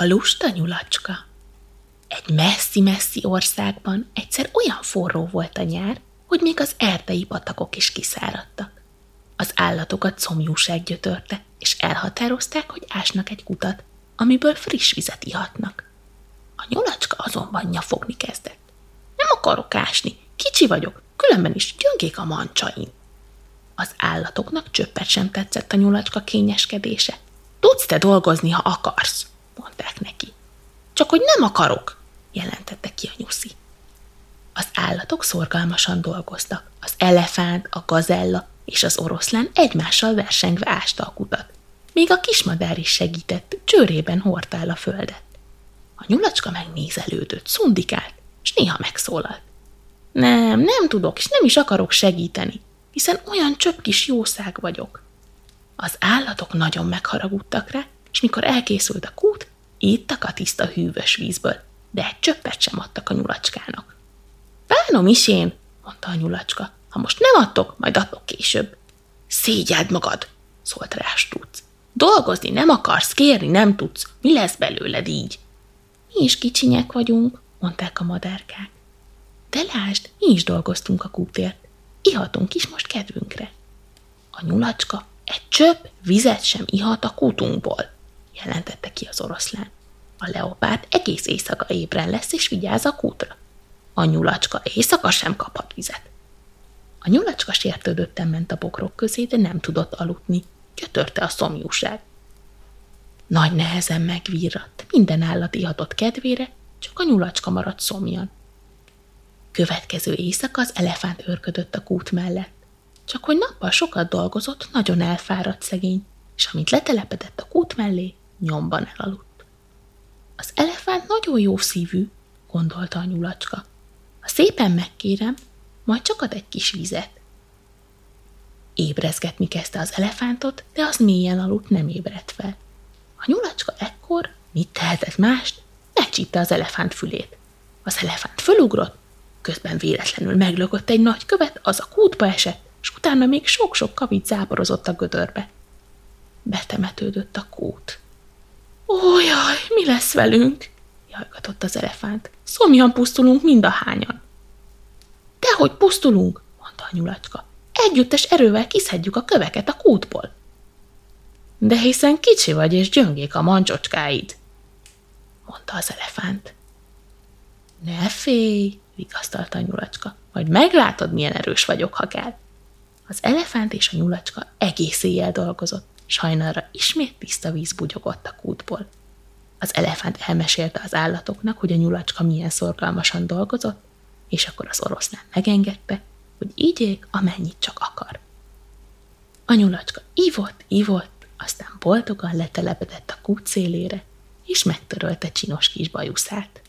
A lusta nyulacska. Egy messzi-messzi országban egyszer olyan forró volt a nyár, hogy még az erdei patakok is kiszáradtak. Az állatokat szomjúság gyötörte, és elhatározták, hogy ásnak egy kutat, amiből friss vizet ihatnak. A nyulacska azonban nyafogni kezdett. Nem akarok ásni, kicsi vagyok, különben is gyöngék a mancsain. Az állatoknak csöppet sem tetszett a nyulacska kényeskedése. Tudsz te dolgozni, ha akarsz, mondták neki. Csak hogy nem akarok, jelentette ki a nyuszi. Az állatok szorgalmasan dolgoztak. Az elefánt, a gazella és az oroszlán egymással versengve ásta a kutat. Még a kismadár is segített, csőrében hordtál a földet. A nyulacska megnézelődött, szundikált, és néha megszólalt. Nem, nem tudok, és nem is akarok segíteni, hiszen olyan csöpp kis jószág vagyok. Az állatok nagyon megharagudtak rá, és mikor elkészült a kút, ittak a tiszta hűvös vízből, de egy csöppet sem adtak a nyulacskának. Bánom is én, mondta a nyulacska. Ha most nem adtok, majd adok később. Szégyeld magad, szólt rá Stúc. Dolgozni nem akarsz, kérni nem tudsz. Mi lesz belőled így? Mi is kicsinyek vagyunk, mondták a madárkák. De lásd, mi is dolgoztunk a kútért. Ihatunk is most kedvünkre. A nyulacska egy csöpp vizet sem ihat a kútunkból, jelentette ki az oroszlán. A leopárd egész éjszaka ébren lesz és vigyáz a kútra. A nyulacska éjszaka sem kaphat vizet. A nyulacska sértődötten ment a bokrok közé, de nem tudott aludni. Gyötörte a szomjúság. Nagy nehezen megvirratt, minden állat ihatott kedvére, csak a nyulacska maradt szomjan. Következő éjszaka az elefánt őrködött a kút mellett. Csak hogy nappal sokat dolgozott, nagyon elfáradt szegény, és amint letelepedett a kút mellé, nyomban elaludt. Az elefánt nagyon jó szívű, gondolta a nyulacska. Ha szépen megkérem, majd csak ad egy kis vizet. Ébrezgetni kezdte az elefántot, de az mélyen aludt, nem ébredt fel. A nyulacska ekkor, mit tehetett mást, megcsípte az elefánt fülét. Az elefánt fölugrott, közben véletlenül meglökött egy nagy követ, az a kútba esett, és utána még sok-sok kavic záporozott a gödörbe. Betemetődött a kút. Ó, jaj, mi lesz velünk? jajgatott az elefánt. Szomjan pusztulunk mind a hányan. Dehogy pusztulunk, mondta a nyulacska. Együttes erővel kiszedjük a köveket a kútból. De hiszen kicsi vagy, és gyöngék a mancsocskáid, mondta az elefánt. Ne félj, vigasztalta a nyulacska, majd meglátod, milyen erős vagyok, ha kell. Az elefánt és a nyulacska egész éjjel dolgozott, sajnálra ismét tiszta víz bugyogott a kútból. Az elefánt elmesélte az állatoknak, hogy a nyulacska milyen szorgalmasan dolgozott, és akkor az oroszlán megengedte, hogy ígyék, amennyit csak akar. A nyulacska ivott, ivott, aztán boldogan letelepedett a kút szélére, és megtörölte csinos kis bajuszát.